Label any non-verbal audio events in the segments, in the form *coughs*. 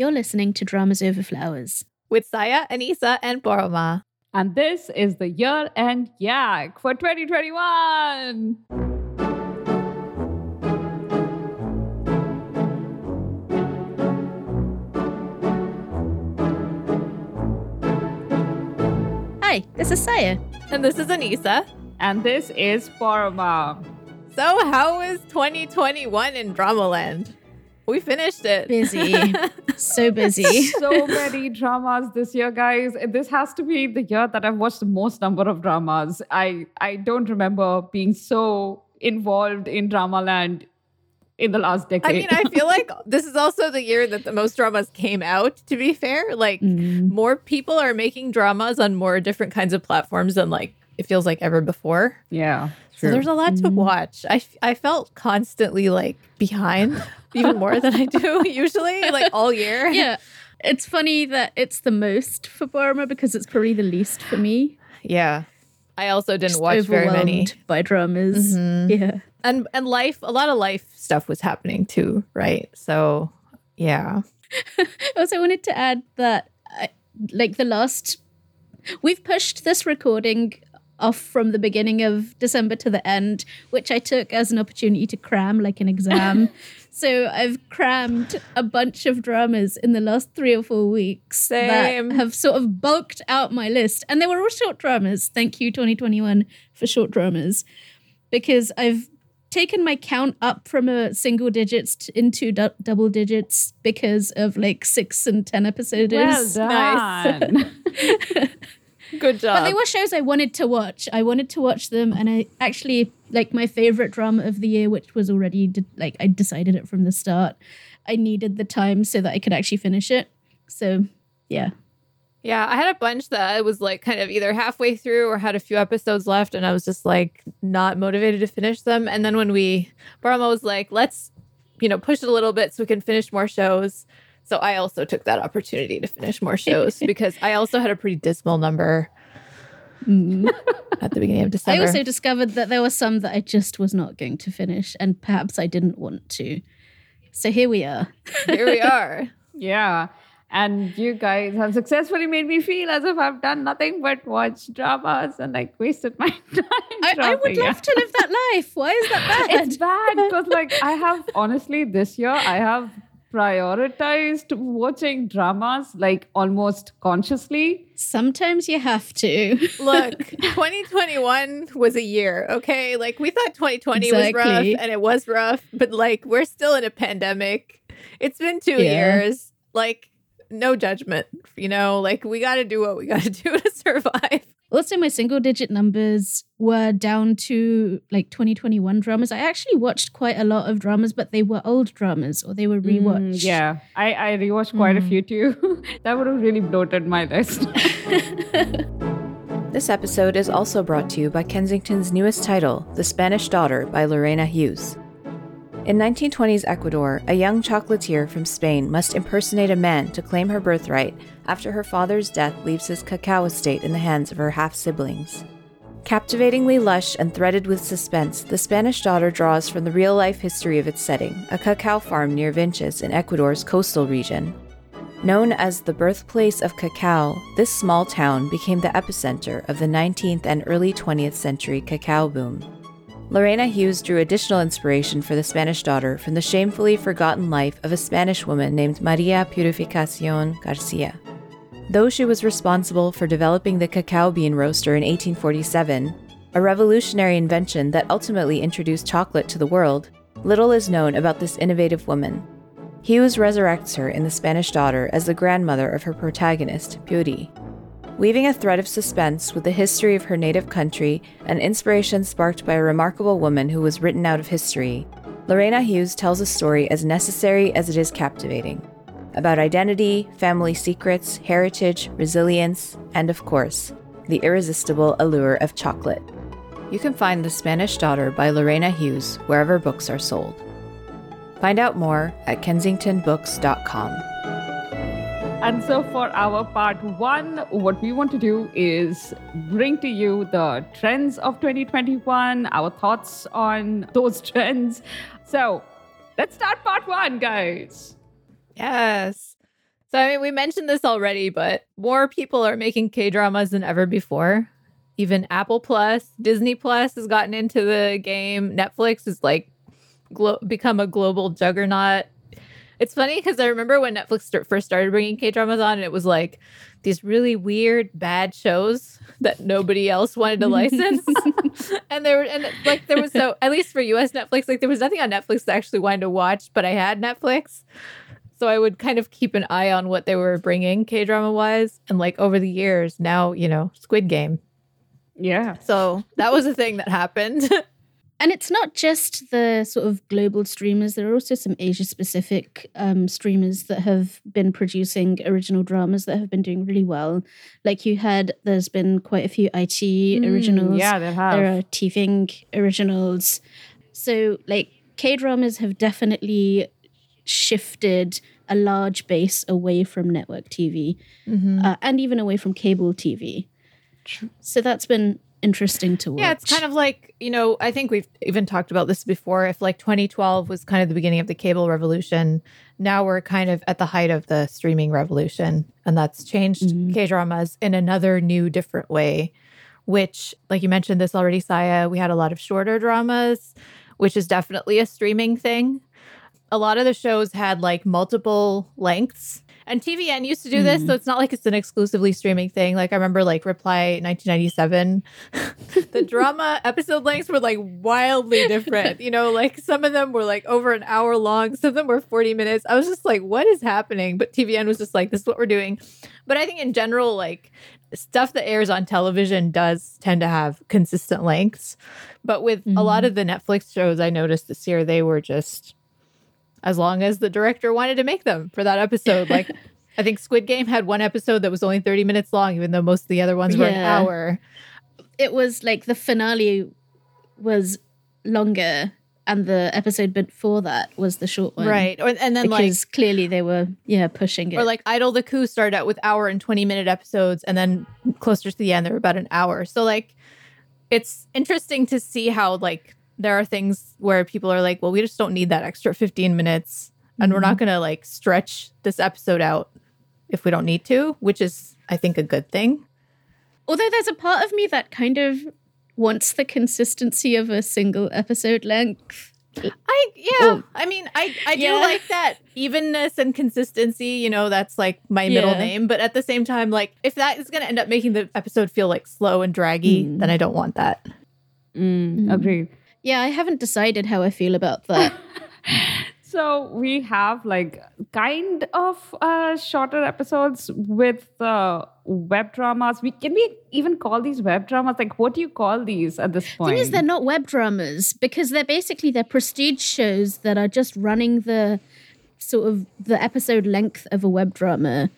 You're listening to Dramas Over Flowers. with Saya, Anissa, and Paroma. And this is the year end yak for 2021. Hi, this is Saya. And this is Anissa. And this is Paroma. So, how is 2021 in Dramaland? We finished it. Busy. *laughs* so busy. so many dramas this year, guys. This has to be the year that I've watched the most number of dramas. I I don't remember being so involved in drama land in the last decade. I mean, I feel like this is also the year that the most dramas came out, to be fair. Like, Mm. more people are making dramas on more different kinds of platforms than, like, it feels like ever before. yeah. So there's a lot to Mhm. watch. I felt constantly, like, behind, *laughs* even more than I do *laughs* usually, like, all year. *laughs* yeah. It's funny that it's the most for Paroma because it's probably the least for me. Yeah. I also didn't Just watch very many. by dramas. Mhm. Yeah. and and life a lot of life stuff was happening too right so yeah Also, I wanted to add that, I, like, the last. We've pushed this recording off from the beginning of December to the end, which I took as an opportunity to cram like an exam. *laughs* so I've crammed a bunch of dramas in the last three or four weeks Same. that have sort of bulked out my list. And they were all short dramas. Thank you, 2021, for short dramas. Because I've taken my count up from a single digits t- into du- double digits because of like six and ten episodes. Well *laughs* Nice. *laughs* good job But they were shows I wanted to watch. I wanted to watch them, and I actually like my favorite drama of the year, which was already de- like I decided it from the start. I needed the time so that I could actually finish it. So yeah, yeah i had a bunch that i was like kind of either halfway through or had a few episodes left and i was just like not motivated to finish them and then when we Paroma was like let's you know push it a little bit so we can finish more shows so i also took that opportunity to finish more *laughs* shows because i also had a pretty dismal number Mm. *laughs* at the beginning of December. I also discovered that there were some that I just was not going to finish, and perhaps I didn't want to. So here we are. here we *laughs* are Yeah. And you guys have successfully made me feel as if I've done nothing but watch dramas and like wasted my time. I, I would dropping it. love to live that life. Why is that bad? It's bad because, like, I have honestly this year, I have prioritized watching dramas like almost consciously. Sometimes you have to. *laughs* Look, 2021 was a year, okay? Like we thought 2020 was rough and it was rough, but like we're still in a pandemic. It's been 2 Yeah. years. Like no judgment, you know? Like we got to do what we got to *laughs* do to survive. Also, my single digit numbers were down to like 2021 dramas. I actually watched quite a lot of dramas, but they were old dramas or they were rewatched. Mm, yeah, I, I rewatched quite a Mm. few too. *laughs* that would have really bloated my list. *laughs* This episode is also brought to you by Kensington's newest title, The Spanish Daughter by Lorena Hughes. In 1920s Ecuador, a young chocolatier from Spain must impersonate a man to claim her birthright after her father's death leaves his cacao estate in the hands of her half siblings. Captivatingly lush and threaded with suspense, The Spanish Daughter draws from the real life history of its setting, a cacao farm near Vinces in Ecuador's coastal region. Known as the birthplace of cacao, this small town became the epicenter of the 19th and early 20th century cacao boom. Lorena Hughes drew additional inspiration for the Spanish daughter from the shamefully forgotten life of a Spanish woman named Maria Purificacion Garcia. Though she was responsible for developing the cacao bean roaster in 1847, a revolutionary invention that ultimately introduced chocolate to the world, little is known about this innovative woman. Hughes resurrects her in The Spanish Daughter as the grandmother of her protagonist, Beauty. Weaving a thread of suspense with the history of her native country and inspiration sparked by a remarkable woman who was written out of history, Lorena Hughes tells a story as necessary as it is captivating about identity, family secrets, heritage, resilience, and of course, the irresistible allure of chocolate. You can find The Spanish Daughter by Lorena Hughes wherever books are sold. Find out more at kensingtonbooks.com. And so, for our part one, what we want to do is bring to you the trends of 2021, our thoughts on those *laughs* trends. So, let's start part one, guys. Yes. So I mean, we mentioned this already, but more people are making K dramas than ever before. Even Apple Plus, Disney Plus has gotten into the game. Netflix is like glo- become a global juggernaut. It's funny because I remember when Netflix st- first started bringing K dramas on, and it was like these really weird, bad shows that nobody else wanted to license. *laughs* *laughs* and there were, and like there was so at least for US Netflix, like there was nothing on Netflix that I actually wanted to watch, but I had Netflix. So I would kind of keep an eye on what they were bringing K drama wise. And like over the years, now, you know, Squid Game. Yeah. So that was a thing that happened. *laughs* And it's not just the sort of global streamers. There are also some Asia specific um, streamers that have been producing original dramas that have been doing really well. Like you had, there's been quite a few IT Mm, originals. yeah, they have. There are TVing originals. So, like, K dramas have definitely shifted a large base away from network TV uh, and even away from cable TV. True. So, that's been interesting to watch. yeah, it's kind of like, you know, I think we've even talked about this before. If like 2012 was kind of the beginning of the cable revolution, now we're kind of at the height of the streaming revolution. And that's changed mm-hmm. K dramas in another new, different way, which, like you mentioned this already, Saya, we had a lot of shorter dramas, which is definitely a streaming thing. A lot of the shows had like multiple lengths. And TVN used to do this, mm-hmm. so it's not like it's an exclusively streaming thing. Like I remember like Reply 1997. *laughs* the drama episode lengths were like wildly different. You know, like some of them were like over an hour long, some of them were 40 minutes. I was just like, what is happening? But TVN was just like, this is what we're doing. But I think in general, like stuff that airs on television does tend to have consistent lengths. But with a lot mm-hmm. of the Netflix shows I noticed this year, they were just as long as the director wanted to make them for that episode. Like *laughs* I think Squid Game had one episode that was only 30 minutes long, even though most of the other ones were an hour. it was like the finale was longer and the episode before that was the short one. Right. Or, and then like clearly they were, yeah, pushing it. or like Idol the Coup started out with hour and 20 minute episodes and then closer to the end they were about an hour. So like it's interesting to see how like there are things where people are like, well, we just don't need that extra 15 minutes and we're not going to like stretch this episode out if we don't need to, which is I think a good thing. Although there's a part of me that kind of wants the consistency of a single episode length. I yeah, Oh. I mean, I I do Yeah. like that evenness and consistency. You know, that's like my middle Yeah. name. But at the same time, like if that is going to end up making the episode feel like slow and draggy, Mm. then I don't want that. Mm, Agreed. Yeah, I haven't decided how I feel about that. *laughs* So we have like kind of uh, shorter episodes with uh, web dramas. We can we even call these web dramas? Like, what do you call these at this point? thing is, they're not web dramas because they're basically they're prestige shows that are just running the sort of the episode length of a web drama.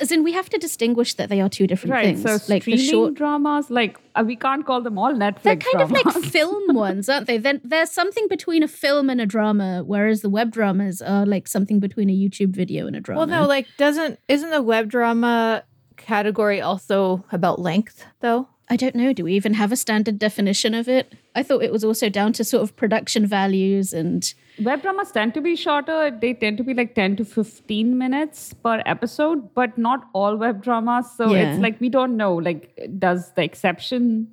As in, we have to distinguish that they are two different right. things. So like the streaming short, dramas, like uh, we can't call them all Netflix they're kind of like film *laughs* ones, aren't they? Then there's something between a film and a drama, whereas the web dramas are like something between a YouTube video and a drama. Well, no, like doesn't isn't the web drama category also about length though? I don't know. Do we even have a standard definition of it? I thought it was also down to sort of production values and Web dramas tend to be shorter. They tend to be like 10 to 15 minutes per episode, but not all web dramas. So Yeah. it's like we don't know. Like, does the exception,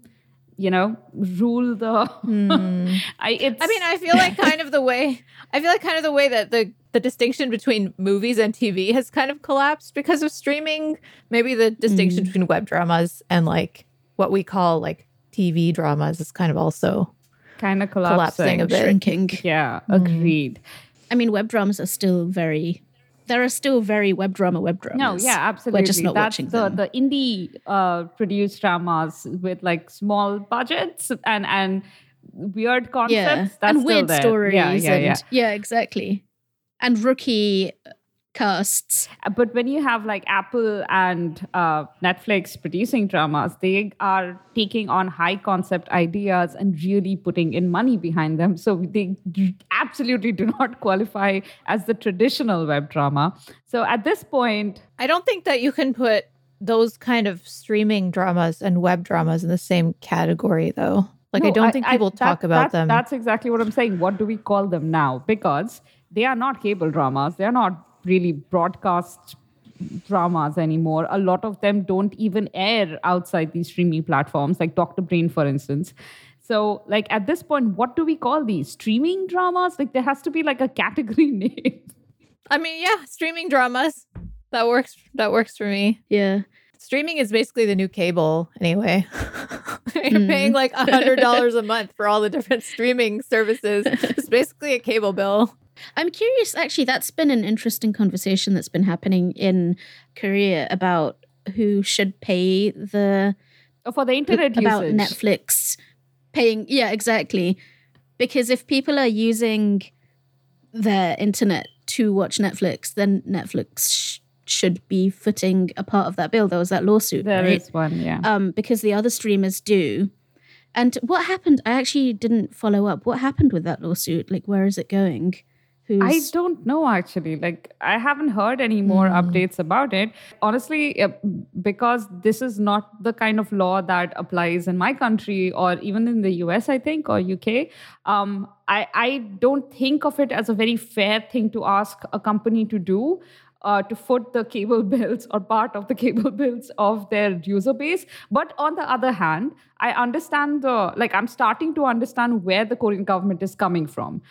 you know, rule the. *laughs* Hmm. I, it's, I mean, I feel like kind of the way I feel like kind of the way that the the distinction between movies and TV has kind of collapsed because of streaming. Maybe the distinction hmm. between web dramas and like what we call like TV dramas is kind of also kind of collapsing collapsing. a bit. shrinking. Yeah, agreed. I mean, web dramas are still very. There are still very web drama web dramas. No, yeah, absolutely. We're just not That's watching the, them. the indie uh, produced dramas with like small budgets and and weird concepts. yeah, That's and still weird there. stories. Yeah, yeah, and, yeah. yeah, exactly. And rookie casts. But when you have like Apple and uh, Netflix producing dramas, they are taking on high concept ideas and really putting in money behind them. So they absolutely do not qualify as the traditional web drama. So at this point, I don't think that you can put those kind of streaming dramas and web dramas in the same category though. Like I don't think people that- talk about that- them. That's exactly what I'm saying. What do we call them now? Because they are not cable dramas. They are not really broadcast dramas anymore. A lot of them don't even air outside these streaming platforms, like Dr. Brain, for instance. So, like at this point, what do we call these streaming dramas? Like there has to be like a category *laughs* name. I mean, yeah, streaming dramas. That works. That works for me. Yeah. Streaming is basically the new cable, anyway. *laughs* You're hmm. paying like a hundred dollars a month for all the different streaming services. It's basically a cable bill. I'm curious, actually, that's been an interesting conversation that's been happening in Korea about who should pay the For the internet about usage. Netflix paying. Yeah, exactly. Because if people are using their internet to watch Netflix, then Netflix sh- should be footing a part of that bill. There was that lawsuit, There right? is one, yeah. um, because the other streamers do. And what happened? I actually didn't follow up. What happened with that lawsuit? Like, where is it going? Who's I don't know actually. Like, I haven't heard any more Hmm. updates about it. Honestly, uh, because this is not the kind of law that applies in my country or even in the US, I think, or UK. Um, I, I don't think of it as a very fair thing to ask a company to do. Uh, to foot the cable *laughs* bills or part of the cable bills of their user base. But on the other hand, I understand the, like, I'm starting to understand where the Korean government is coming from.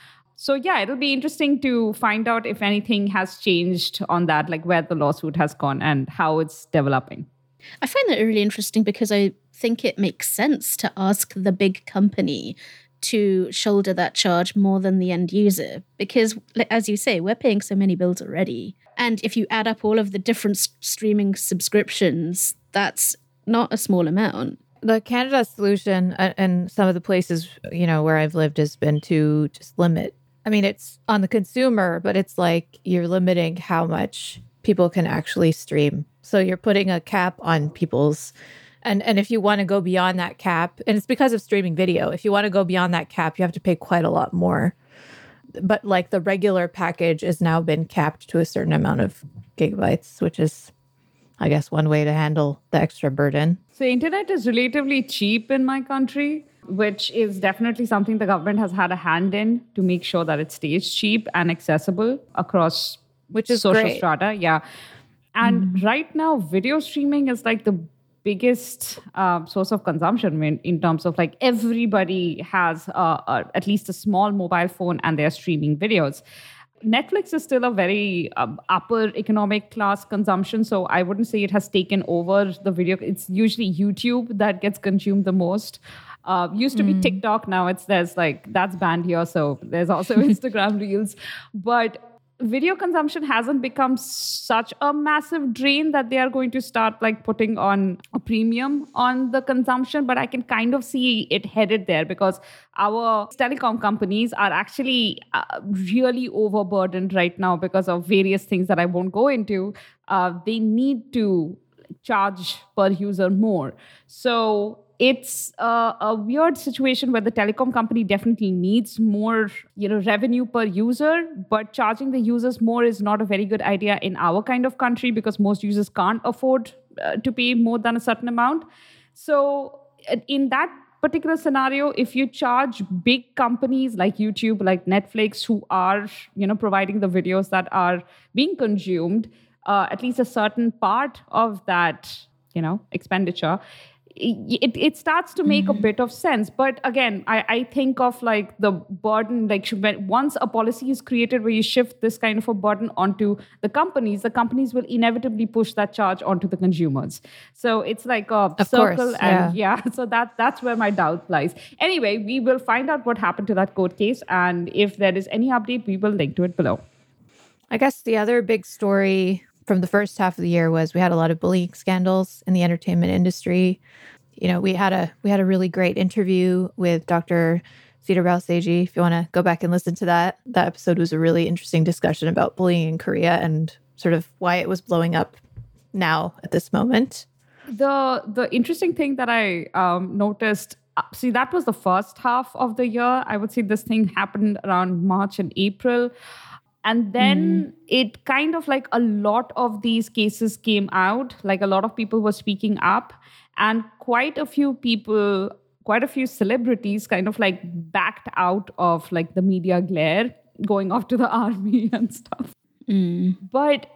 So yeah, it'll be interesting to find out if anything has changed on that, like where the lawsuit has gone and how it's developing. I find that really interesting because I think it makes sense to ask the big company to shoulder that charge more than the end user because like, as you say we're paying so many bills already and if you add up all of the different s- streaming subscriptions that's not a small amount The Canada solution uh, and some of the places, you know, where I've lived has been to just limit. I mean, it's on the consumer, but it's like you're limiting how much people can actually stream. So you're putting a cap on people's and and if you want to go beyond that cap, and it's because of streaming video, if you want to go beyond that cap, you have to pay quite a lot more. But like the regular package has now been capped to a certain amount of gigabytes, which is I guess one way to handle the extra burden. So internet is relatively cheap in my country, which is definitely something the government has had a hand in to make sure that it stays cheap and accessible across Which is social great. strata. Yeah. And right now, video streaming is like the biggest uh, source of consumption in, in terms of like everybody has uh, uh, at least a small mobile phone and they're streaming videos. Netflix is still a very um, upper economic class consumption, so I wouldn't say it has taken over the video. It's usually YouTube that gets consumed the most. Uh, used to be TikTok, now it's there's like that's banned here, so there's also *laughs* Instagram Reels, but video consumption hasn't become such a massive drain that they are going to start like putting on a premium on the consumption but i can kind of see it headed there because our telecom companies are actually uh, really overburdened right now because of various things that i won't go into. Uh, they need to charge per user more. So it's a, a weird situation where the telecom company definitely needs more you know revenue per user but charging the users more is not a very good idea in our kind of country because most users can't afford uh, to pay more than a certain amount. So uh, in that particular scenario if you charge big companies like youtube like netflix who are you know providing the videos that are being consumed uh, at least a certain part of that you know expenditure it, it starts to make a mm-hmm. bit of sense. But again I, I think of like the burden like once a policy is created where you shift this kind of a burden onto the companies the companies will inevitably push that charge onto the consumers. So it's like a Of circle course, and *laughs* yeah so that that's where my doubt lies. Anyway we will find out what happened to that court case and if there is any update we will link to it below. I guess the other big story from the first half of the year was we had a lot of bullying scandals in the entertainment industry. You know, we had a we had a really great interview with Dr. Cedar Balseji. If you want to go back and listen to that, that episode was a really interesting discussion about bullying in Korea and sort of why it was blowing up now at this moment. the the interesting thing that I um, noticed. uh, See, that was the first half of the year. I would say this thing happened around March and April. And then mm-hmm. it kind of like a lot of these cases came out, like a lot of people were speaking up, and quite a few people, quite a few celebrities kind of like backed out of like the media glare, going off to the *laughs* army and stuff. Mm. But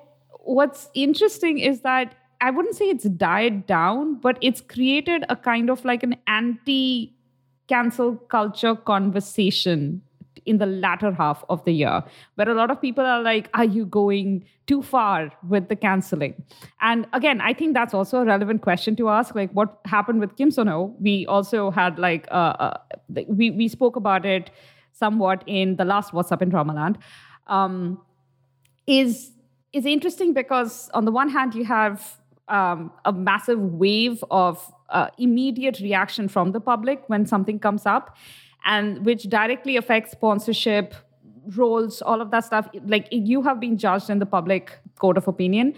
what's interesting is that I wouldn't say it's died down, but it's created a kind of like an anti cancel culture conversation in the latter half of the year, where a lot of people are like, Are you going too far with the canceling? And again, I think that's also a relevant question to ask. Like, what happened with Kim Seon-ho? We also had like, uh, uh, we, we spoke about it somewhat in the last What's Up in Dramaland. Um, is is interesting because on the one hand you have um, a massive wave of uh, immediate reaction from the public when something comes up and which directly affects sponsorship roles all of that stuff. Like you have been judged in the public court of opinion.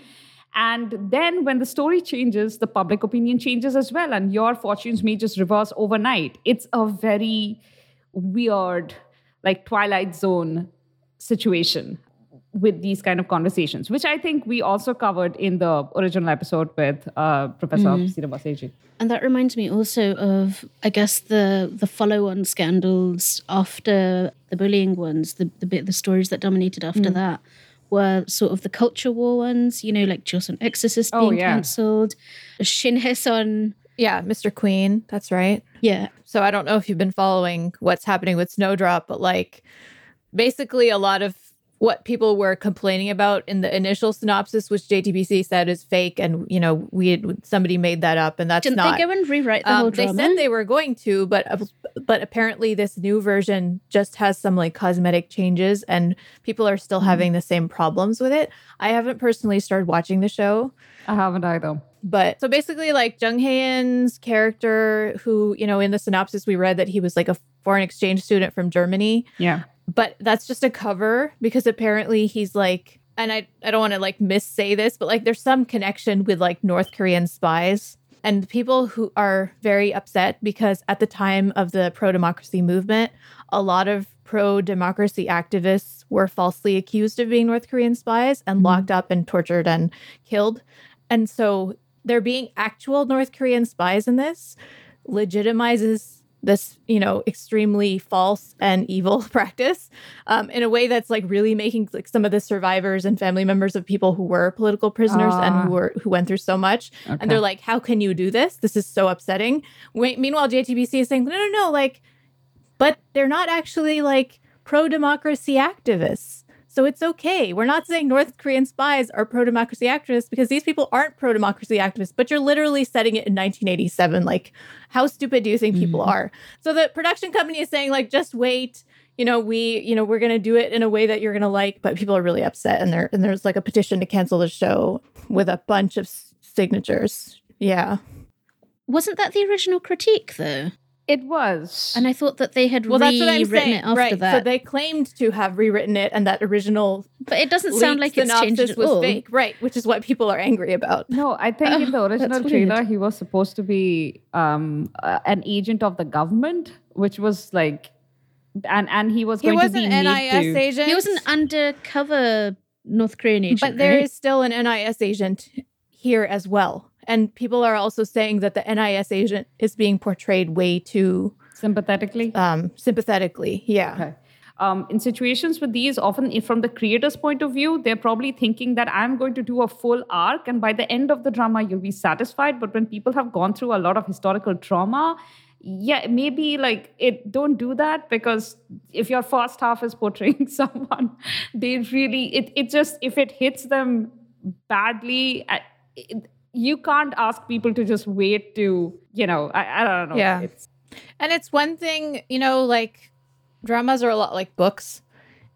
And then when the story changes the public opinion changes as well and your fortunes may just reverse overnight. It's a very weird like twilight zone situation with these kind of conversations, which I think we also covered in the original episode with uh, Professor mm. Sirabas And that reminds me also of, I guess, the the follow-on scandals after the bullying ones, the the bit the stories that dominated after mm. that were sort of the culture war ones, you know, like Joseon Exorcist oh, being oh, yeah. cancelled, Shin Hye-sun. Yeah, Mr. Queen, that's right. Yeah. So I don't know if you've been following what's happening with Snowdrop, but like basically a lot of what people were complaining about in the initial synopsis, which JTBC said is fake, and you know we had, somebody made that up, and that's Didn't not. they go and rewrite the um, whole drama? They said they were going to, but but apparently this new version just has some like cosmetic changes, and people are still mm having the same problems with it. I haven't personally started watching the show. I haven't either. But so basically, like Jung Hae-in's character, who you know in the synopsis we read that he was like a foreign exchange student from Germany. Yeah but that's just a cover because apparently he's like and I, I don't want to like miss say this, but like there's some connection with like North Korean spies and people who are very upset because at the time of the pro democracy movement, a lot of pro democracy activists were falsely accused of being North Korean spies and mm-hmm. locked up and tortured and killed. And so there being actual North Korean spies in this legitimizes this you know extremely false and evil *laughs* practice um, in a way that's like really making like some of the survivors and family members of people who were political prisoners uh, and who ah. were who went through so much okay. and they're like how can you do this this is so upsetting Wait, meanwhile jtbc is saying no no no like but they're not actually like pro-democracy activists so it's okay. We're not saying North Korean spies are pro democracy activists because these people aren't pro democracy activists, but you're literally setting it in 1987. Like, how stupid do you think people mm-hmm. are? So the production company is saying, like, just wait. You know, we, you know, we're gonna do it in a way that you're gonna like, but people are really upset, and there and there's like a petition to cancel the show with a bunch of s- signatures. Yeah. Wasn't that the original critique, though? It was. And I thought that they had well, rewritten that's what I'm saying. it after right. that. So they claimed to have rewritten it and that original But it doesn't sound like it's changed at was all. fake. Right, which is what people are angry about. No, I think in the *laughs* original trailer he was supposed to be um, uh, an agent of the government, which was like and and he was he going was to be an NIS to, agent. He was an undercover North Korean agent. But there right? is still an NIS agent here as well. And people are also saying that the NIS agent is being portrayed way too sympathetically. Um, sympathetically, yeah. Okay. Um, in situations with these, often from the creator's point of view, they're probably thinking that I'm going to do a full arc, and by the end of the drama, you'll be satisfied. But when people have gone through a lot of historical trauma, yeah, maybe like it. Don't do that because if your first half is portraying *laughs* someone, they really it. It just if it hits them badly. It, you can't ask people to just wait to, you know, I, I don't know. Yeah. It's, and it's one thing, you know, like dramas are a lot like books.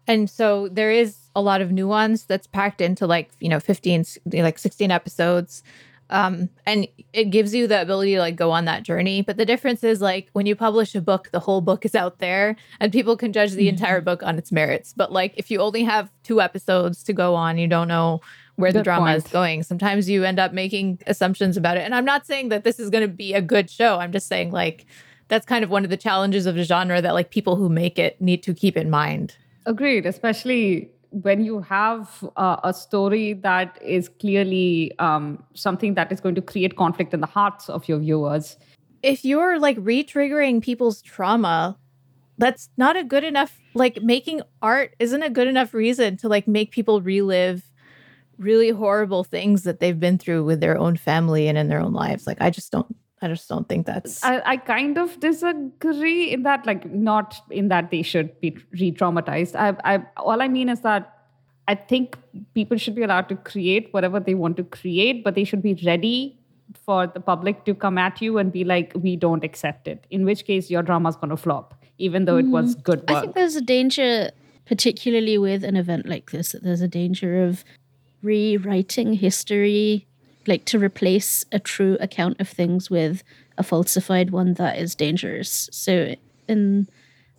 And so there is a lot of nuance that's packed into like, you know, 15, like 16 episodes. Um, and it gives you the ability to like go on that journey. But the difference is like when you publish a book, the whole book is out there and people can judge the entire mm-hmm. book on its merits. But like if you only have two episodes to go on, you don't know where Good the drama point. is going. Sometimes you end up making assumptions about it. And I'm not saying that this is going to be a good show. I'm just saying like that's kind of one of the challenges of the genre that like people who make it need to keep in mind. Agreed, especially when you have uh, a story that is clearly um, something that is going to create conflict in the hearts of your viewers. If you're like re-triggering people's trauma, that's not a good enough like making art isn't a good enough reason to like make people relive really horrible things that they've been through with their own family and in their own lives. Like I just don't I just don't think that's I, I kind of disagree in that, like, not in that they should be re traumatized. I, I, all I mean is that I think people should be allowed to create whatever they want to create, but they should be ready for the public to come at you and be like, we don't accept it. In which case, your drama's going to flop, even though it was mm-hmm. good I think there's a danger, particularly with an event like this, that there's a danger of rewriting history, like to replace a true account of things with a falsified one that is dangerous. So, in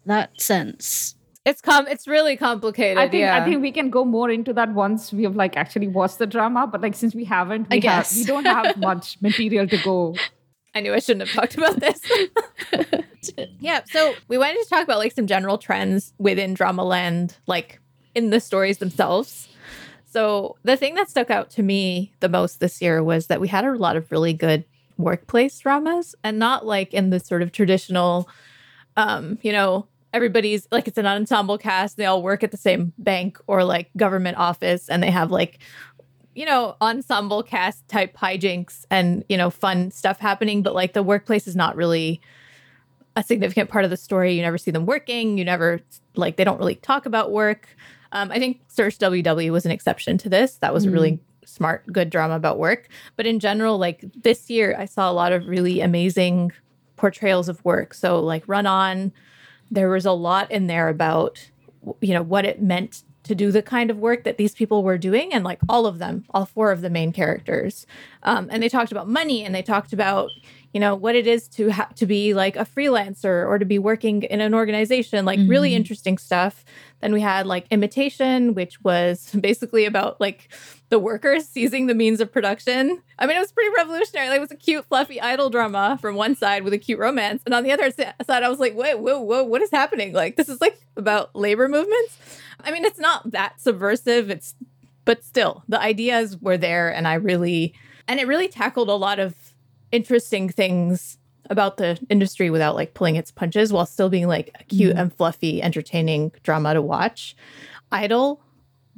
that sense, it's com it's really complicated. I think yeah. I think we can go more into that once we have like actually watched the drama. But like since we haven't, we I have guess. we don't have *laughs* much material to go. I knew I shouldn't have talked about this. *laughs* yeah, so we wanted to talk about like some general trends within Dramaland, like in the stories themselves. So the thing that stuck out to me the most this year was that we had a lot of really good workplace dramas and not like in the sort of traditional um, you know, everybody's like it's an ensemble cast, they all work at the same bank or like government office and they have like you know, ensemble cast type hijinks and, you know, fun stuff happening, but like the workplace is not really a significant part of the story. You never see them working. You never, like, they don't really talk about work. Um, I think Search WW was an exception to this. That was a really smart, good drama about work. But in general, like this year, I saw a lot of really amazing portrayals of work. So, like, Run On, there was a lot in there about, you know, what it meant to do the kind of work that these people were doing and like all of them all four of the main characters um, and they talked about money and they talked about you know what it is to ha- to be like a freelancer or to be working in an organization like really mm-hmm. interesting stuff. Then we had like imitation which was *laughs* basically about like the workers *laughs* seizing the means of production. I mean it was pretty revolutionary. Like it was a cute fluffy idol drama from one side with a cute romance and on the other side i was like wait whoa whoa what is happening? Like this is like about labor movements. I mean, it's not that subversive. It's, but still, the ideas were there, and I really, and it really tackled a lot of interesting things about the industry without like pulling its punches, while still being like a cute mm-hmm. and fluffy, entertaining drama to watch. Idol,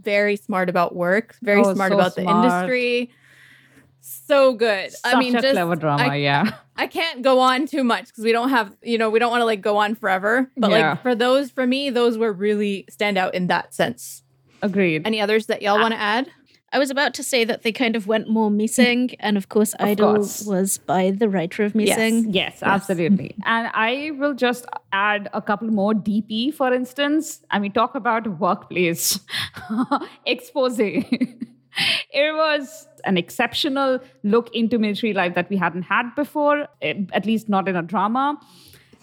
very smart about work, very Oh, smart so about the industry. So good. Such I mean, a just clever drama, I, yeah. *laughs* I can't go on too much because we don't have, you know, we don't want to like go on forever. But Yeah. like for those, for me, those were really stand out in that sense. Agreed. Any others that y'all want to add? I was about to say that they kind of went more missing, and of course, Idol course. was by the writer of Yes. missing. Yes, absolutely. *laughs* and I will just add a couple more DP, for instance. I mean, talk about workplace *laughs* expose. *laughs* it was an exceptional look into military life that we hadn't had before, eh, at least not in a drama.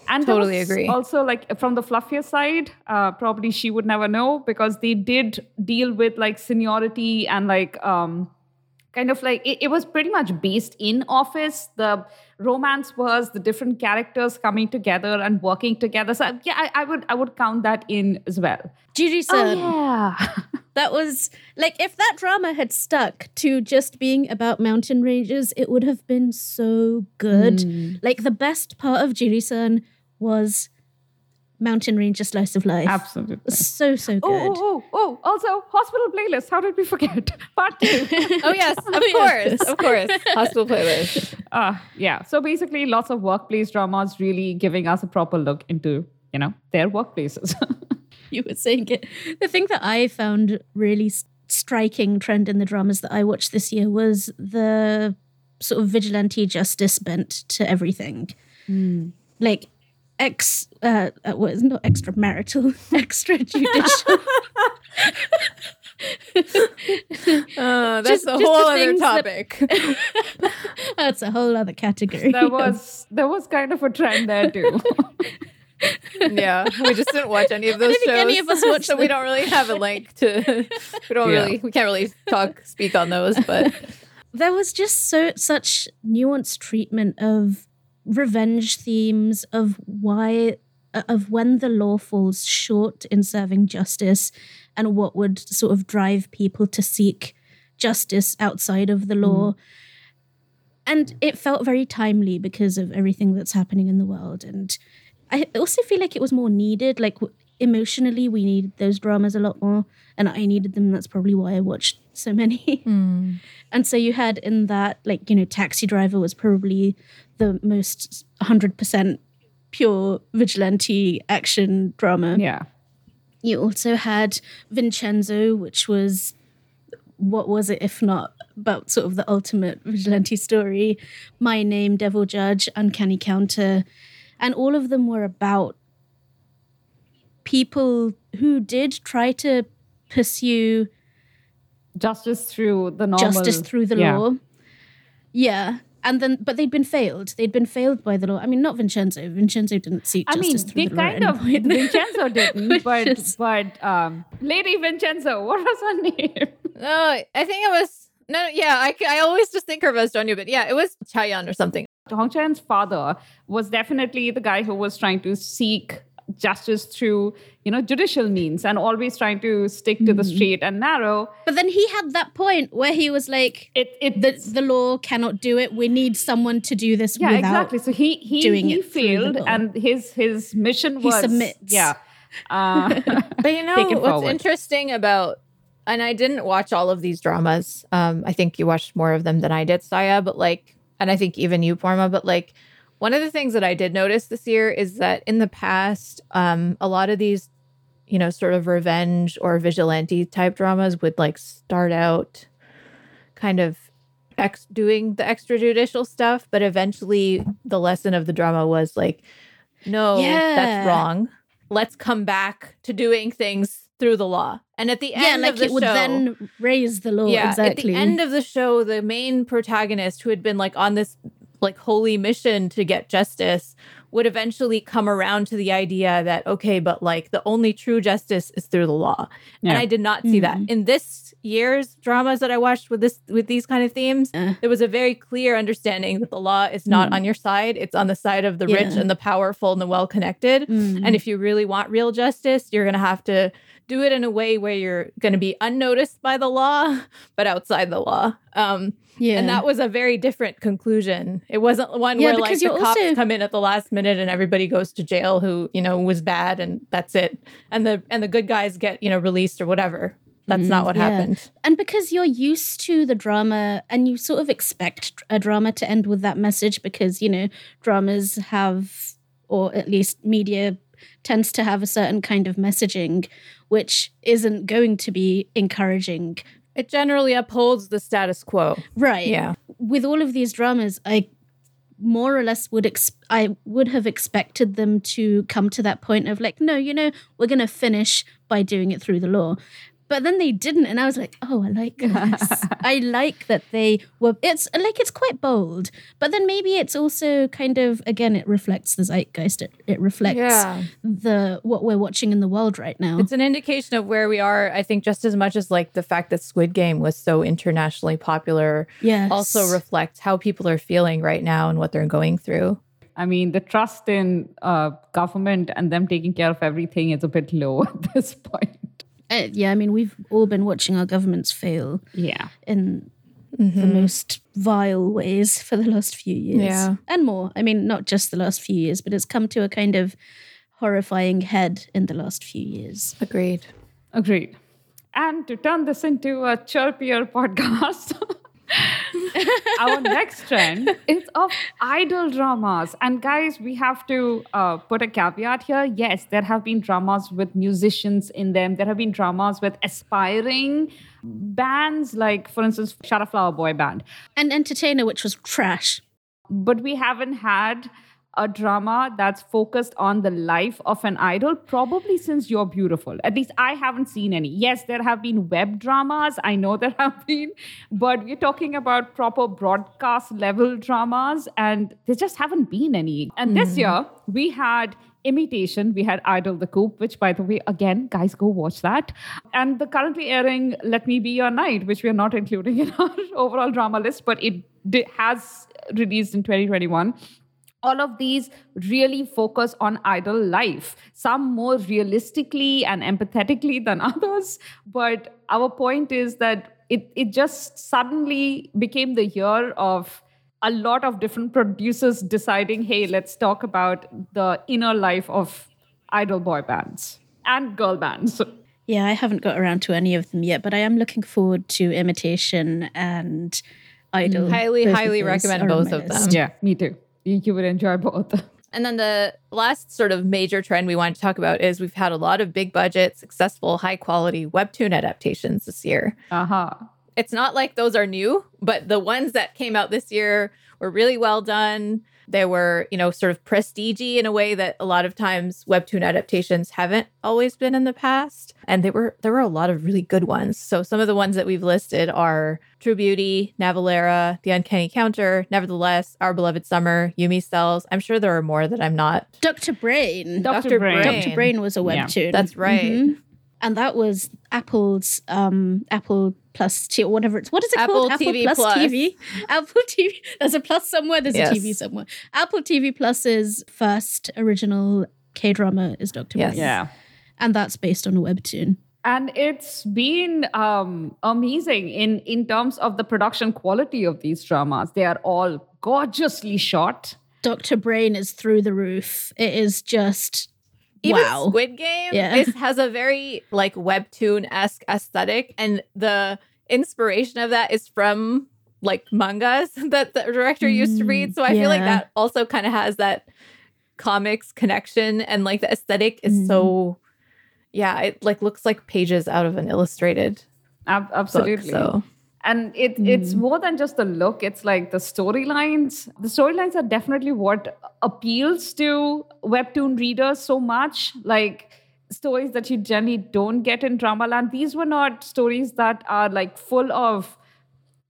And Totally agree. Also, like from the fluffier side, uh, probably she would never know because they did deal with like seniority and like um, kind of like it, it was pretty much based in office the romance was the different characters coming together and working together so yeah i, I would i would count that in as well Jirisan. yeah *laughs* That was like if that drama had stuck to just being about mountain ranges, it would have been so good. Like the best part of Jirisan was Mountain Ranger Slice of Life. absolutely So so good. Oh, oh, oh, oh, also hospital playlist. How did we forget? *laughs* Part two. *laughs* Oh yes, *laughs* of Oh, course, yes. of course. Hospital playlist. uh, yeah. So basically, lots of workplace dramas really giving us a proper look into, you know, their workplaces. you were saying it. The thing that I found really striking trend in the dramas that I watched this year was the sort of vigilante justice bent to everything. Like ex, uh, uh, what is not extramarital, *laughs* extrajudicial. Uh, that's Just- a just whole other things that- topic. *laughs* That's a whole other category. there was there was kind of a trend there too. *laughs* yeah, we just didn't watch any of those think shows. any of us watched so we don't really have a link to. We don't Yeah. really, we can't really talk, speak on those. But there was just so such nuanced treatment of revenge themes of why of when the law falls short in serving justice and what would sort of drive people to seek justice outside of the law. Mm. And it felt very timely because of everything that's happening in the world. And i also feel like it was more needed like emotionally we needed those dramas a lot more and i needed them. That's probably why i watched so many. *laughs* Hmm. And so you had in that, like, you know, Taxi Driver was probably the most 100% pure vigilante action drama. Yeah. You also had Vincenzo, which was what was it if not about sort of the ultimate vigilante story? My Name, Devil Judge, Uncanny Counter, and all of them were about people who did try to pursue Justice through the normal justice through the yeah. law. Yeah. And then, but they'd been failed. They'd been failed by the law. I mean, not Vincenzo. Vincenzo didn't seek I mean, through they the law. at kind of. Vincenzo *laughs* didn't, but is- but um, Lady Vincenzo, what was her name? Oh, I think it was no. Yeah, I, I always just think of her as Donya, but yeah, it was Cha-young or something. Hong Chan's father was definitely the guy who was trying to seek justice through you know judicial means and always trying to stick to Mm-hmm. the straight and narrow. but then he had that point where he was like, It it the, the law cannot do it. We need someone to do this yeah without. exactly. So he he doing he it failed, and his his mission He was submits. Yeah. *laughs* Uh, But you know what's forward. interesting about, and I didn't watch all of these dramas. Um, I think you watched more of them than I did, Saya. But like, and I think even you, Paroma. But like, one of the things that I did notice this year is that in the past, um, a lot of these, you know, sort of revenge or vigilante type dramas would like start out kind of ex- doing the extrajudicial stuff, but eventually the lesson of the drama was like, no, Yeah. that's wrong. Let's come back to doing things through the law. And at the yeah, end like of the it would then raise the law. yeah, exactly. at the end of the show, the main protagonist who had been like on this like holy mission to get justice would eventually come around to the idea that okay, but like the only true justice is through the law. And I did not see that Mhm. in this year's dramas that I watched with this with these kind of themes. Uh. There was a very clear understanding that the law is not Mm. on your side; it's on the side of the rich and the powerful and the well connected. Mm. And if you really want real justice, you're going to have to do it in a way where you're going to be unnoticed by the law, *laughs* but outside the law. Um, yeah. And that was a very different conclusion. It wasn't one Yeah, where like the cops also- come in at the last minute and everybody goes to jail who you know was bad and that's it, and the and the good guys get you know released or whatever. That's not what Mm, yeah. happened. and because you're used to the drama and you sort of expect a drama to end with that message because you know dramas have or at least media tends to have a certain kind of messaging which isn't going to be encouraging It generally upholds the status quo. right Yeah. with all of these dramas i more or less would ex- i would have expected them to come to that point of like no you know we're going to finish by doing it through the law but then they didn't and i was like oh i like this *laughs* i like that they were it's like it's quite bold but then maybe it's also kind of again it reflects the zeitgeist it, it reflects Yeah. the what we're watching in the world right now It's an indication of where we are, I think, just as much as like the fact that Squid Game was so internationally popular yes also reflects how people are feeling right now and what they're going through. I mean, the trust in uh, government and them taking care of everything is a bit low *laughs* at this point. Uh, yeah i mean we've all been watching our governments fail Yeah. in the most vile ways for the last few years. Yeah. And more. I mean, not just the last few years, but it's come to a kind of horrifying head in the last few years. Agreed. Agreed. And to turn this into a chirpier *laughs* podcast, *laughs* our next trend is of idol dramas. And guys, we have to uh, put a caveat here. Yes, there have been dramas with musicians in them. There have been dramas with aspiring bands, like, for instance, Shut Flower Boy Band. And Entertainer, which was trash. but we haven't had a drama that's focused on the life of an idol probably since you're beautiful. At least i haven't seen any. Yes there have been web dramas i know there *laughs* have been but we're talking about proper broadcast level dramas and there just haven't been any. And this mm-hmm. year we had imitation we had idol the coup which by the way again guys go watch that. And the currently airing let me be your knight which we are not including in *laughs* our overall drama list but it has released in 2021 all of these really focus on idol life some more realistically and empathetically than *laughs* others but our point is that it, it just suddenly became the year of a lot of different producers deciding hey let's talk about the inner life of idol boy bands and girl bands Yeah, I haven't got around to any of them yet, but I am looking forward to Imitation and Idol. Mm-hmm. Highly, Both highly recommend both of them. Yeah, me too. You, would enjoy both. *laughs* And then the last sort of major trend we wanted to talk about is we've had a lot of big budget, successful, high quality webtoon adaptations this year. Uh-huh. It's not like those are new, but the ones that came out this year were really well done. They were, you know, sort of prestigey in a way that a lot of times webtoon adaptations haven't always been in the past. And there were there were a lot of really good ones. So some of the ones that we've listed are True Beauty, Navillera, The Uncanny Counter, Nevertheless, Our Beloved Summer, Yumi Cells. I'm sure there are more that I'm not. Dr. Brain. Dr. Dr. Brain. Brain. Dr. Brain was a Yeah, webtoon. That's right. Mhm. And that was Apple's um Apple Plus T or whatever it's what is it Apple called? TV Plus, Plus. TV. Apple TV. There's a plus somewhere, there's Yes. a TV somewhere. Apple TV Plus's first original K drama is Dr. Yes. Brain. Yeah. And that's based on a webtoon. and it's been um, amazing in in terms of the production quality of these dramas they are all gorgeously shot Dr. Brain is through the roof. It is just Even wow. Squid Game Yeah. is, has a very like webtoon esque aesthetic, and the inspiration of that is from like mangas *laughs* that the director used to read. Mm, So I feel like that also kind of has that comics connection, and like the aesthetic is so yeah, it like looks like pages out of an illustrated Ab- book. absolutely So and it it's mm. more than just the look it's like the storylines. The storylines are definitely what appeals to webtoon readers so much. Like stories that you generally don't get in dramaland these were not stories that are like full of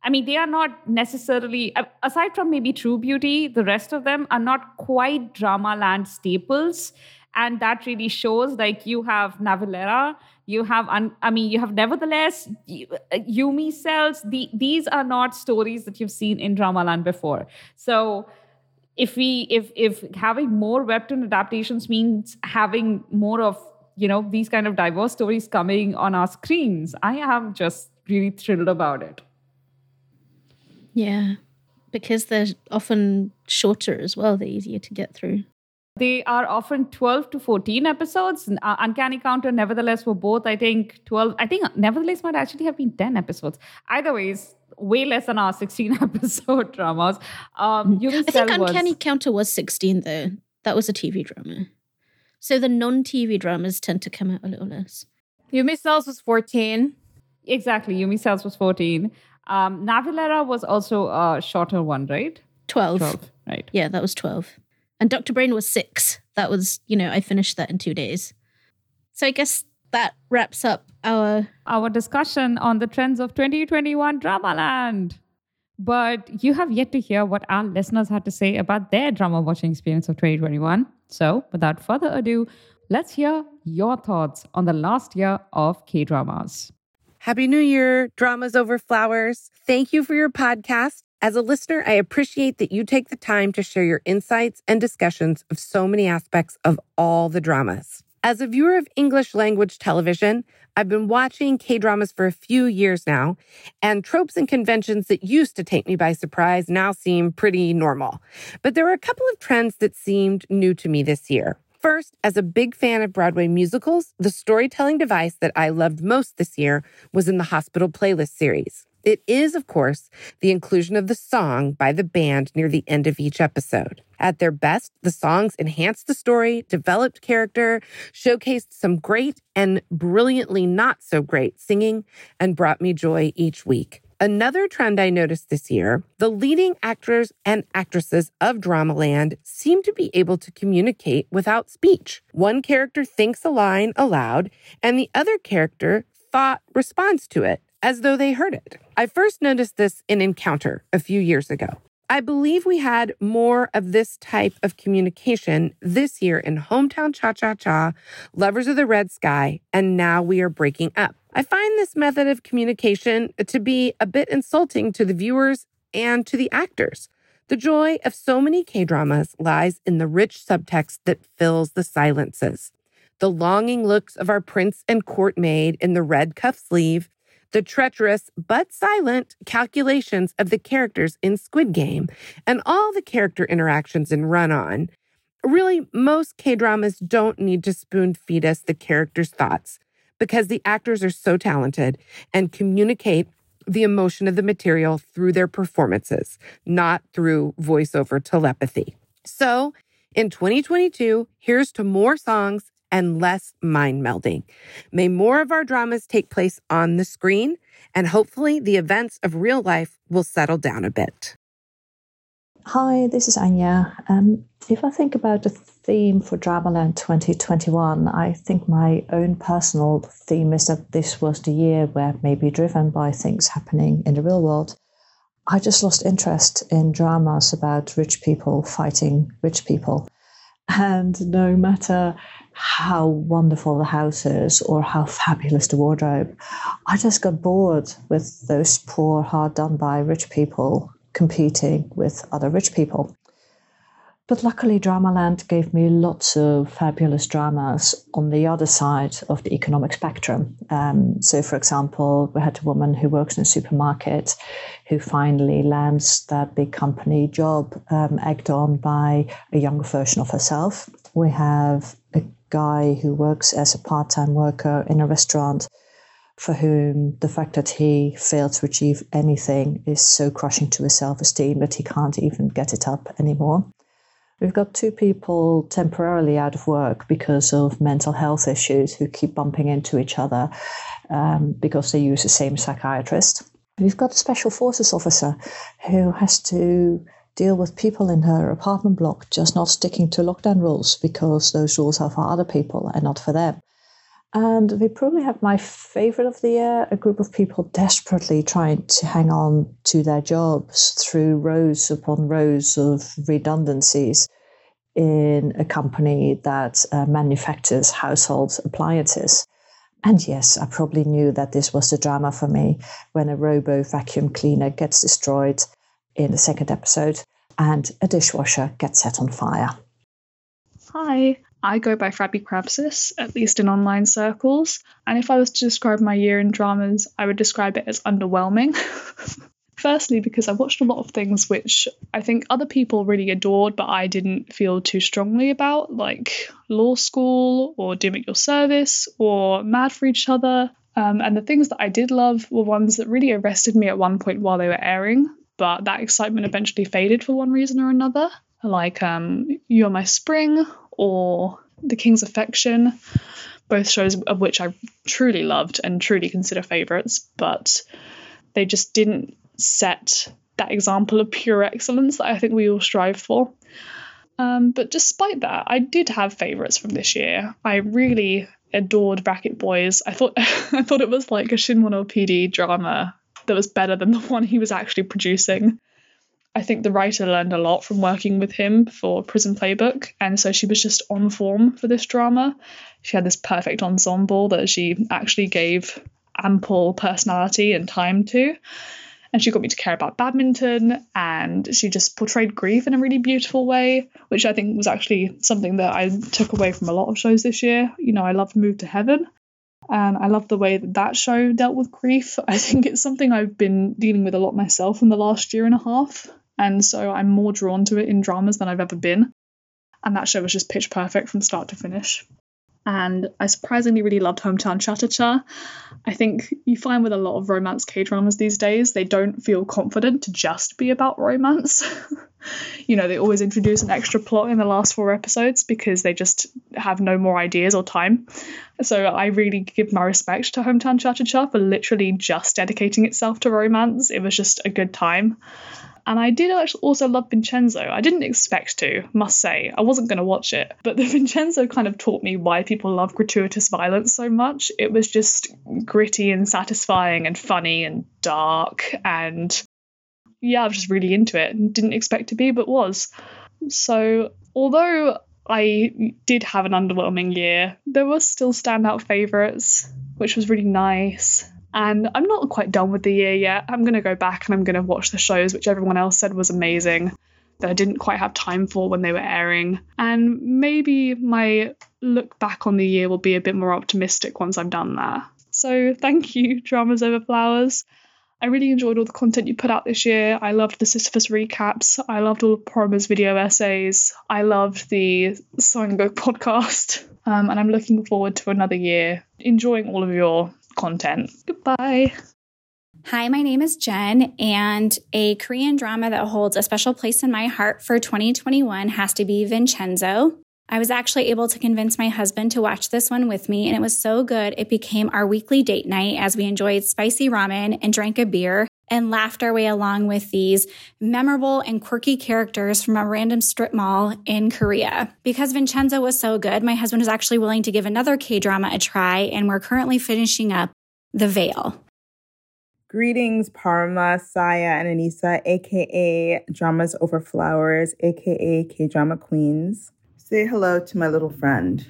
I mean, they are not necessarily, aside from maybe True Beauty, the rest of them are not quite drama land staples. And that really shows like you have Navillera, you have, un- I mean, you have Nevertheless, uh, Yumi Cells. The, these are not stories that you've seen in drama land before. So, if we if if having more webtoon adaptations means having more of you know these kind of diverse stories coming on our screens i am just really thrilled about it Yeah. Because they're often shorter as well, they're easier to get through. They are often 12 to 14 episodes. Uh, Uncanny Counter, nevertheless, were both, I think, 12. I think, nevertheless, might actually have been 10 episodes. Either ways, way less than our 16 *laughs* episode dramas. Um, Yumi Mm-hmm. I think Cell was- Uncanny Counter was 16, though. That was a TV drama. So the non TV dramas tend to come out a little less. Yumi Cells was 14. Exactly. Yumi Cells was 14. Um, Navillera was also a shorter one, right? 12. 12, right. Yeah, that was 12. And Dr. Brain was six. That was, you know, I finished that in two days. So I guess that wraps up our. Our discussion on the trends of 2021 Dramaland. But you have yet to hear what our listeners had to say about their drama watching experience of 2021. So, without further ado, let's hear your thoughts on the last year of K dramas. Happy New Year, Dramas Over Flowers. Thank you for your podcast. As a listener, I appreciate that you take the time to share your insights and discussions of so many aspects of all the dramas. As a viewer of English language television, I've been watching K dramas for a few years now, and tropes and conventions that used to take me by surprise now seem pretty normal. But there were a couple of trends that seemed new to me this year. First, as a big fan of Broadway musicals, the storytelling device that I loved most this year was in the Hospital Playlist series. It is, of course, the inclusion of the song by the band near the end of each episode. At their best, the songs enhanced the story, developed character, showcased some great and brilliantly not so great singing, and brought me joy each week. Another trend I noticed this year the leading actors and actresses of Dramaland seem to be able to communicate without speech. One character thinks a line aloud, and the other character thought responds to it as though they heard it. I first noticed this in Encounter a few years ago. I believe we had more of this type of communication this year in Hometown Cha Cha Cha, Lovers of the Red Sky, and now we are breaking up. I find this method of communication to be a bit insulting to the viewers and to the actors. The joy of so many K dramas lies in the rich subtext that fills the silences. The longing looks of our prince and court maid in the red cuff sleeve, the treacherous but silent calculations of the characters in Squid Game, and all the character interactions in Run On. Really, most K dramas don't need to spoon feed us the characters' thoughts, because the actors are so talented and communicate the emotion of the material through their performances, not through voiceover telepathy. So, in 2022, here's to more songs and less mind melding. May more of our dramas take place on the screen, and hopefully the events of real life will settle down a bit. Hi, this is Anya. Um, if I think about the theme for Dramaland 2021, I think my own personal theme is that this was the year where, maybe driven by things happening in the real world, I just lost interest in dramas about rich people fighting rich people. And no matter how wonderful the house is or how fabulous the wardrobe, I just got bored with those poor, hard done by rich people competing with other rich people. But luckily, Dramaland gave me lots of fabulous dramas on the other side of the economic spectrum. Um, so, for example, we had a woman who works in a supermarket who finally lands that big company job, um, egged on by a younger version of herself. We have a guy who works as a part time worker in a restaurant for whom the fact that he failed to achieve anything is so crushing to his self esteem that he can't even get it up anymore. We've got two people temporarily out of work because of mental health issues who keep bumping into each other um, because they use the same psychiatrist. We've got a special forces officer who has to deal with people in her apartment block just not sticking to lockdown rules because those rules are for other people and not for them. And we probably have my favorite of the year a group of people desperately trying to hang on to their jobs through rows upon rows of redundancies in a company that uh, manufactures household appliances. And yes, I probably knew that this was the drama for me when a robo vacuum cleaner gets destroyed in the second episode and a dishwasher gets set on fire. Hi, I go by Frabby Crabsis, at least in online circles. And if I was to describe my year in dramas, I would describe it as underwhelming. *laughs* Firstly, because I watched a lot of things which I think other people really adored, but I didn't feel too strongly about, like Law School or Doom at Your Service or Mad for Each Other. Um, and the things that I did love were ones that really arrested me at one point while they were airing, but that excitement eventually faded for one reason or another. Like um, You're My Spring or The King's Affection, both shows of which I truly loved and truly consider favourites, but they just didn't set that example of pure excellence that I think we all strive for. Um, but despite that, I did have favourites from this year. I really adored Racket Boys. I thought *laughs* I thought it was like a Shin Won-ho PD drama that was better than the one he was actually producing. I think the writer learned a lot from working with him for Prison Playbook, and so she was just on form for this drama. She had this perfect ensemble that she actually gave ample personality and time to. And she got me to care about badminton, and she just portrayed grief in a really beautiful way, which I think was actually something that I took away from a lot of shows this year. You know, I loved Move to Heaven, and I love the way that that show dealt with grief. *laughs* I think it's something I've been dealing with a lot myself in the last year and a half. And so I'm more drawn to it in dramas than I've ever been. And that show was just pitch perfect from start to finish. And I surprisingly really loved Hometown Cha Cha Cha. I think you find with a lot of romance K dramas these days, they don't feel confident to just be about romance. *laughs* you know, they always introduce an extra plot in the last four episodes because they just have no more ideas or time. So I really give my respect to Hometown Cha Cha Cha for literally just dedicating itself to romance. It was just a good time. And I did also love Vincenzo. I didn't expect to, must say. I wasn't going to watch it. But the *laughs* Vincenzo kind of taught me why people love gratuitous violence so much. It was just gritty and satisfying and funny and dark. And yeah, I was just really into it and didn't expect to be, but was. So although I did have an underwhelming year, there were still standout favourites, which was really nice. And I'm not quite done with the year yet. I'm going to go back and I'm going to watch the shows which everyone else said was amazing that I didn't quite have time for when they were airing. And maybe my look back on the year will be a bit more optimistic once I've done that. So thank you, Dramas Over Flowers. I really enjoyed all the content you put out this year. I loved the Sisyphus recaps. I loved all of Paroma's video essays. I loved the Soingo *laughs* podcast. Um, and I'm looking forward to another year enjoying all of your content. Goodbye. Hi, my name is Jen, and a Korean drama that holds a special place in my heart for 2021 has to be Vincenzo. I was actually able to convince my husband to watch this one with me, and it was so good it became our weekly date night as we enjoyed spicy ramen and drank a beer and laughed our way along with these memorable and quirky characters from a random strip mall in Korea. Because Vincenzo was so good, my husband was actually willing to give another K drama a try, and we're currently finishing up The Veil. Greetings, Paroma, Saya, and Anissa, aka Dramas Over Flowers, aka K Drama Queens. Say hello to my little friend.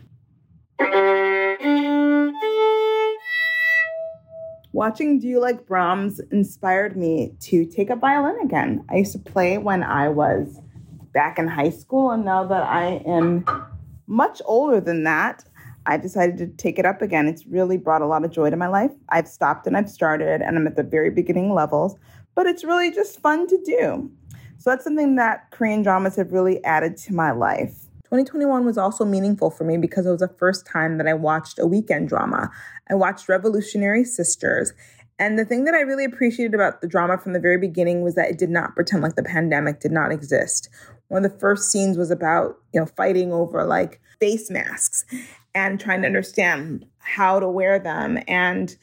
Watching Do You Like Brahms inspired me to take up violin again. I used to play when I was back in high school, and now that I am much older than that, I decided to take it up again. It's really brought a lot of joy to my life. I've stopped and I've started, and I'm at the very beginning levels, but it's really just fun to do. So that's something that Korean dramas have really added to my life. 2021 was also meaningful for me because it was the first time that I watched a weekend drama. I watched Revolutionary Sisters. And the thing that I really appreciated about the drama from the very beginning was that it did not pretend like the pandemic did not exist. One of the first scenes was about, you know, fighting over like face masks and trying to understand how to wear them and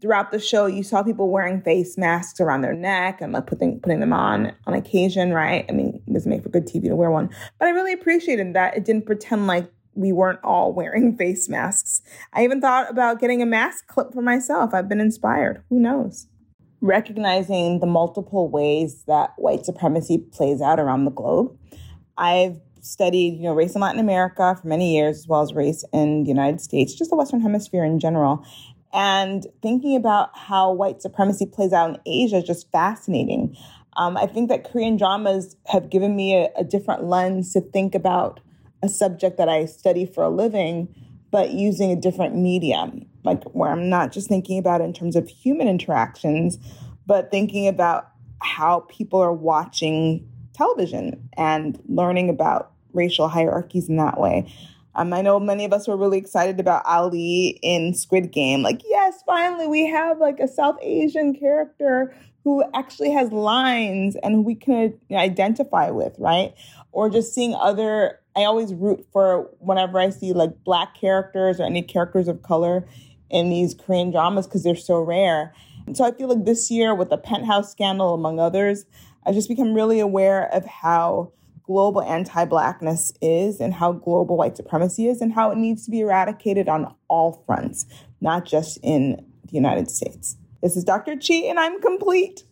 throughout the show, you saw people wearing face masks around their neck and like putting putting them on on occasion, right? I mean, it doesn't make for good TV to wear one, but I really appreciated that it didn't pretend like we weren't all wearing *laughs* face masks. I even thought about getting a mask clip for myself. I've been inspired. Who knows? Recognizing the multiple ways that white supremacy plays out around the globe. I've studied, you know, race in Latin America for many years, as well as race in the United States, just the Western Hemisphere in general. And thinking about how white supremacy plays out in Asia is just fascinating. Um, I think that Korean dramas have given me a, a different lens to think about a subject that I study for a living, but using a different medium, like where I'm not just thinking about it in terms of human interactions, but thinking about how people are watching television and learning about racial hierarchies in that way. Um, I know many of us were really excited about Ali in Squid Game. Like, yes, finally we have like a South Asian character who actually has lines and we can identify with, right? Or just seeing other. I always root for whenever I see like black characters or any characters of color in these Korean dramas because they're so rare. And so I feel like this year with the penthouse scandal, among others, I've just become really aware of how global anti Blackness is and how global white supremacy is and how it needs to be eradicated on all fronts, not just in the United States. This is Dr. Chi, and I'm complete.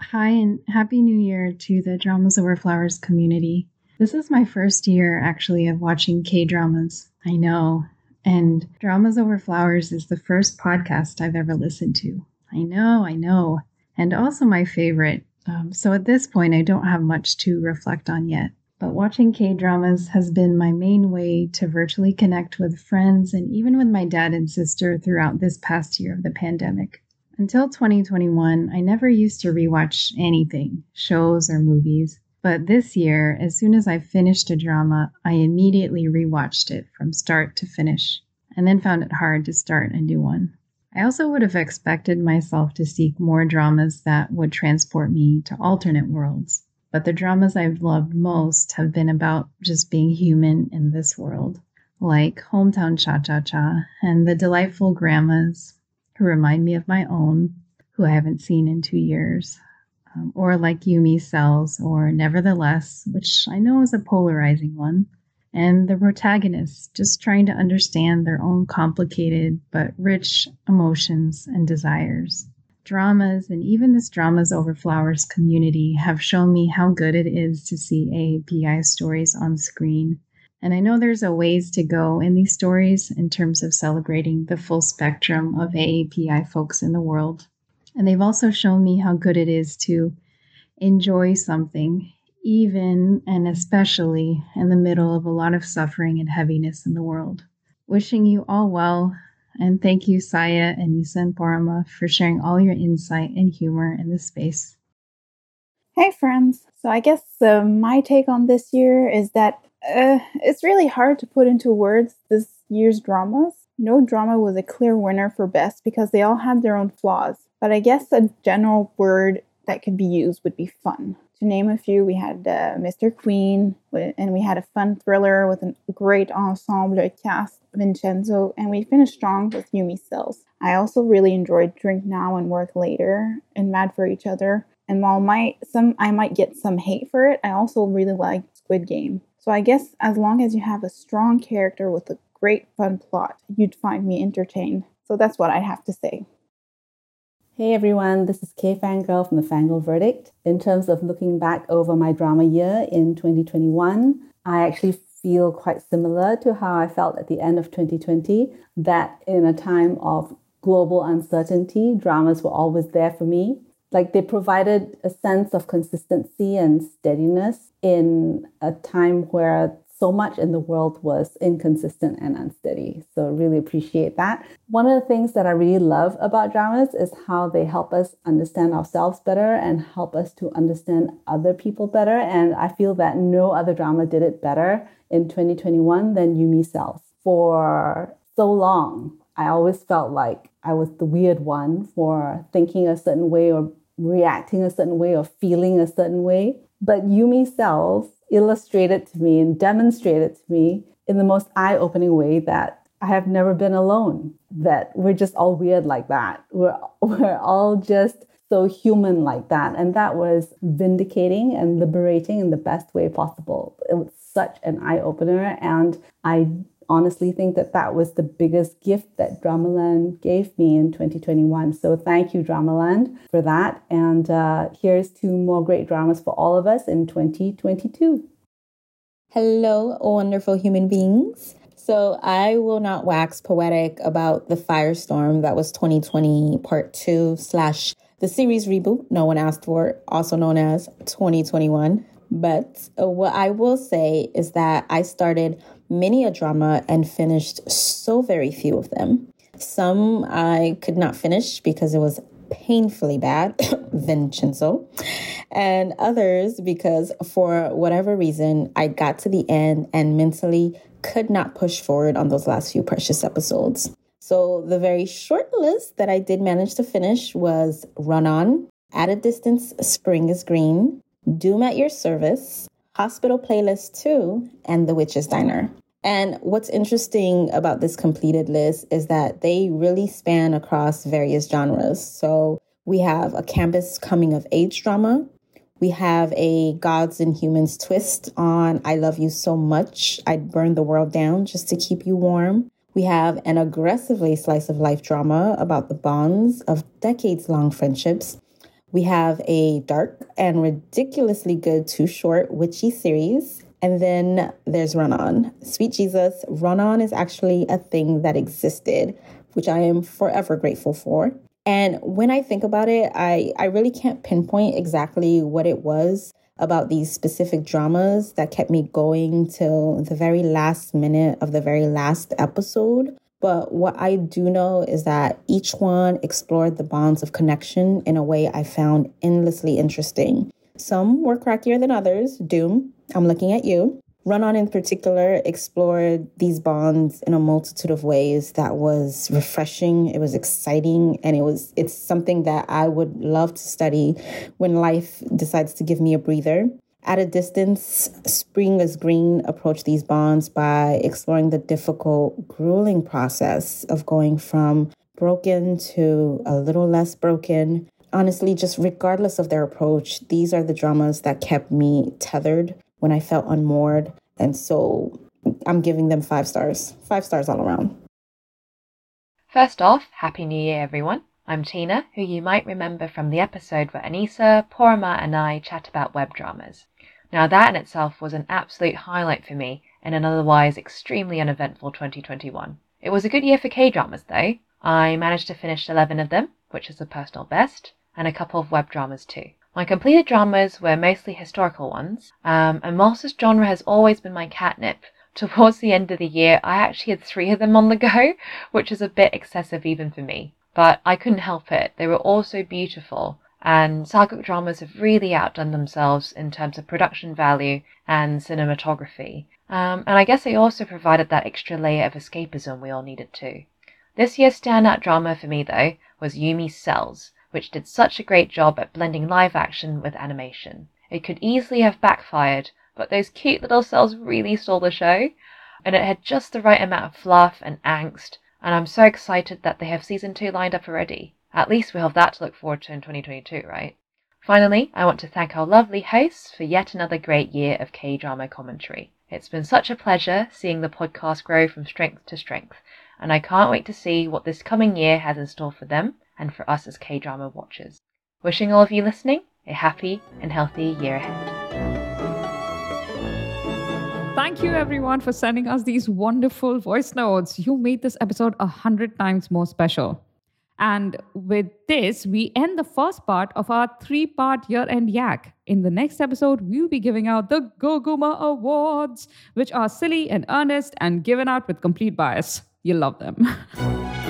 Hi, and Happy New Year to the Dramas Over Flowers community. This is my first year actually of watching K dramas. I know. And Dramas Over Flowers is the first podcast I've ever listened to. I know, I know. And also my favorite um, so at this point, I don't have much to reflect on yet. But watching K dramas has been my main way to virtually connect with friends and even with my dad and sister throughout this past year of the pandemic. Until 2021, I never used to rewatch anything, shows or movies. But this year, as soon as I finished a drama, I immediately rewatched it from start to finish, and then found it hard to start a new one. I also would have expected myself to seek more dramas that would transport me to alternate worlds. But the dramas I've loved most have been about just being human in this world, like Hometown Cha Cha Cha and The Delightful Grandmas, who remind me of my own, who I haven't seen in two years, um, or like Yumi Cells or Nevertheless, which I know is a polarizing one and the protagonists just trying to understand their own complicated but rich emotions and desires. Dramas and even this Dramas Over Flowers community have shown me how good it is to see AAPI stories on screen. And I know there's a ways to go in these stories in terms of celebrating the full spectrum of AAPI folks in the world. And they've also shown me how good it is to enjoy something even and especially in the middle of a lot of suffering and heaviness in the world. Wishing you all well, and thank you, Saya and Nisa and Paroma, for sharing all your insight and humor in this space. Hey, friends. So, I guess uh, my take on this year is that Uh, it's really hard to put into words this year's dramas. No drama was a clear winner for best because they all had their own flaws. But I guess a general word that could be used would be fun. To name a few, we had uh, Mr. Queen, and we had a fun thriller with a great ensemble cast, Vincenzo, and we finished strong with Yumi Cells. I also really enjoyed Drink Now and Work Later and Mad for Each Other. And while might some I might get some hate for it, I also really liked Squid Game. So I guess as long as you have a strong character with a great fun plot, you'd find me entertained. So that's what I have to say. Hey everyone, this is K Fangirl from the Fangirl Verdict. In terms of looking back over my drama year in 2021, I actually feel quite similar to how I felt at the end of 2020, that in a time of global uncertainty, dramas were always there for me. Like they provided a sense of consistency and steadiness in a time where so much in the world was inconsistent and unsteady. So, really appreciate that. One of the things that I really love about dramas is how they help us understand ourselves better and help us to understand other people better. And I feel that no other drama did it better in 2021 than Yumi Cells. For so long, I always felt like I was the weird one for thinking a certain way or reacting a certain way or feeling a certain way. But Yumi Cells illustrated to me and demonstrated to me in the most eye opening way that I have never been alone, that we're just all weird like that. We're, *laughs* we're all just so human like that. And that was vindicating and liberating in the best way possible. It was such an eye opener. And I honestly think that that was the biggest gift that Dramaland gave me in 2021. So thank you, Dramaland, for that. And uh, here's two more great dramas for all of us in 2022. Hello, wonderful human beings. So I will not wax poetic about the firestorm that was 2020 part two slash the series reboot no one asked for, also known as 2021. But uh, what I will say is that I started many a drama and finished so very few of them. Some I could not finish because it was painfully bad, *coughs* Vincenzo, and others because for whatever reason I got to the end and mentally could not push forward on those last few precious episodes. So the very short list that I did manage to finish was Run On, At a Distance, Spring is Green, Doom at Your Service, Hospital Playlist 2, and The Witch's Diner. And what's interesting about this completed list is that they really span across various genres. So we have a campus coming of age drama. We have a gods and humans twist on I love you so much, I'd burn the world down just to keep you warm. We have an aggressively slice of life drama about the bonds of decades long friendships. We have a dark and ridiculously good too short witchy series. And then there's Run On. Sweet Jesus, Run On is actually a thing that existed, which I am forever grateful for. And when I think about it, I, I really can't pinpoint exactly what it was about these specific dramas that kept me going till the very last minute of the very last episode. But what I do know is that each one explored the bonds of connection in a way I found endlessly interesting. Some were crackier than others. Doom, I'm looking at you. Run On in particular explored these bonds in a multitude of ways that was refreshing, it was exciting, and it was it's something that I would love to study when life decides to give me a breather. At a distance, Spring is Green approached these bonds by exploring the difficult, grueling process of going from broken to a little less broken. Honestly, just regardless of their approach, these are the dramas that kept me tethered when I felt unmoored. And so I'm giving them five stars. Five stars all around. First off, Happy New Year, everyone. I'm Tina, who you might remember from the episode where Anissa, Paroma, and I chat about web dramas. Now, that in itself was an absolute highlight for me in an otherwise extremely uneventful 2021. It was a good year for K dramas, though. I managed to finish 11 of them, which is a personal best, and a couple of web dramas too. My completed dramas were mostly historical ones, um, and whilst this genre has always been my catnip, *laughs* towards the end of the year I actually had three of them on the go, *laughs* which is a bit excessive even for me. But I couldn't help it. They were all so beautiful, and Sageuk dramas have really outdone themselves in terms of production value and cinematography. Um, and I guess they also provided that extra layer of escapism we all needed too. This year's standout drama for me, though, was Yumi's Cells, which did such a great job at blending live action with animation. It could easily have backfired, but those cute little cells really stole the show, and it had just the right amount of fluff and angst, and I'm so excited that they have season 2 lined up already. At least we'll have that to look forward to in 2022, right? Finally, I want to thank our lovely hosts for yet another great year of K drama commentary. It's been such a pleasure seeing the podcast grow from strength to strength, and I can't wait to see what this coming year has in store for them and for us as K drama watchers. Wishing all of you listening a happy and healthy year ahead. Thank you, everyone, for sending us these wonderful voice notes. You made this episode a hundred times more special. And with this, we end the first part of our three part year end yak. In the next episode, we'll be giving out the Goguma Awards, which are silly and earnest and given out with complete bias. You'll love them. *laughs*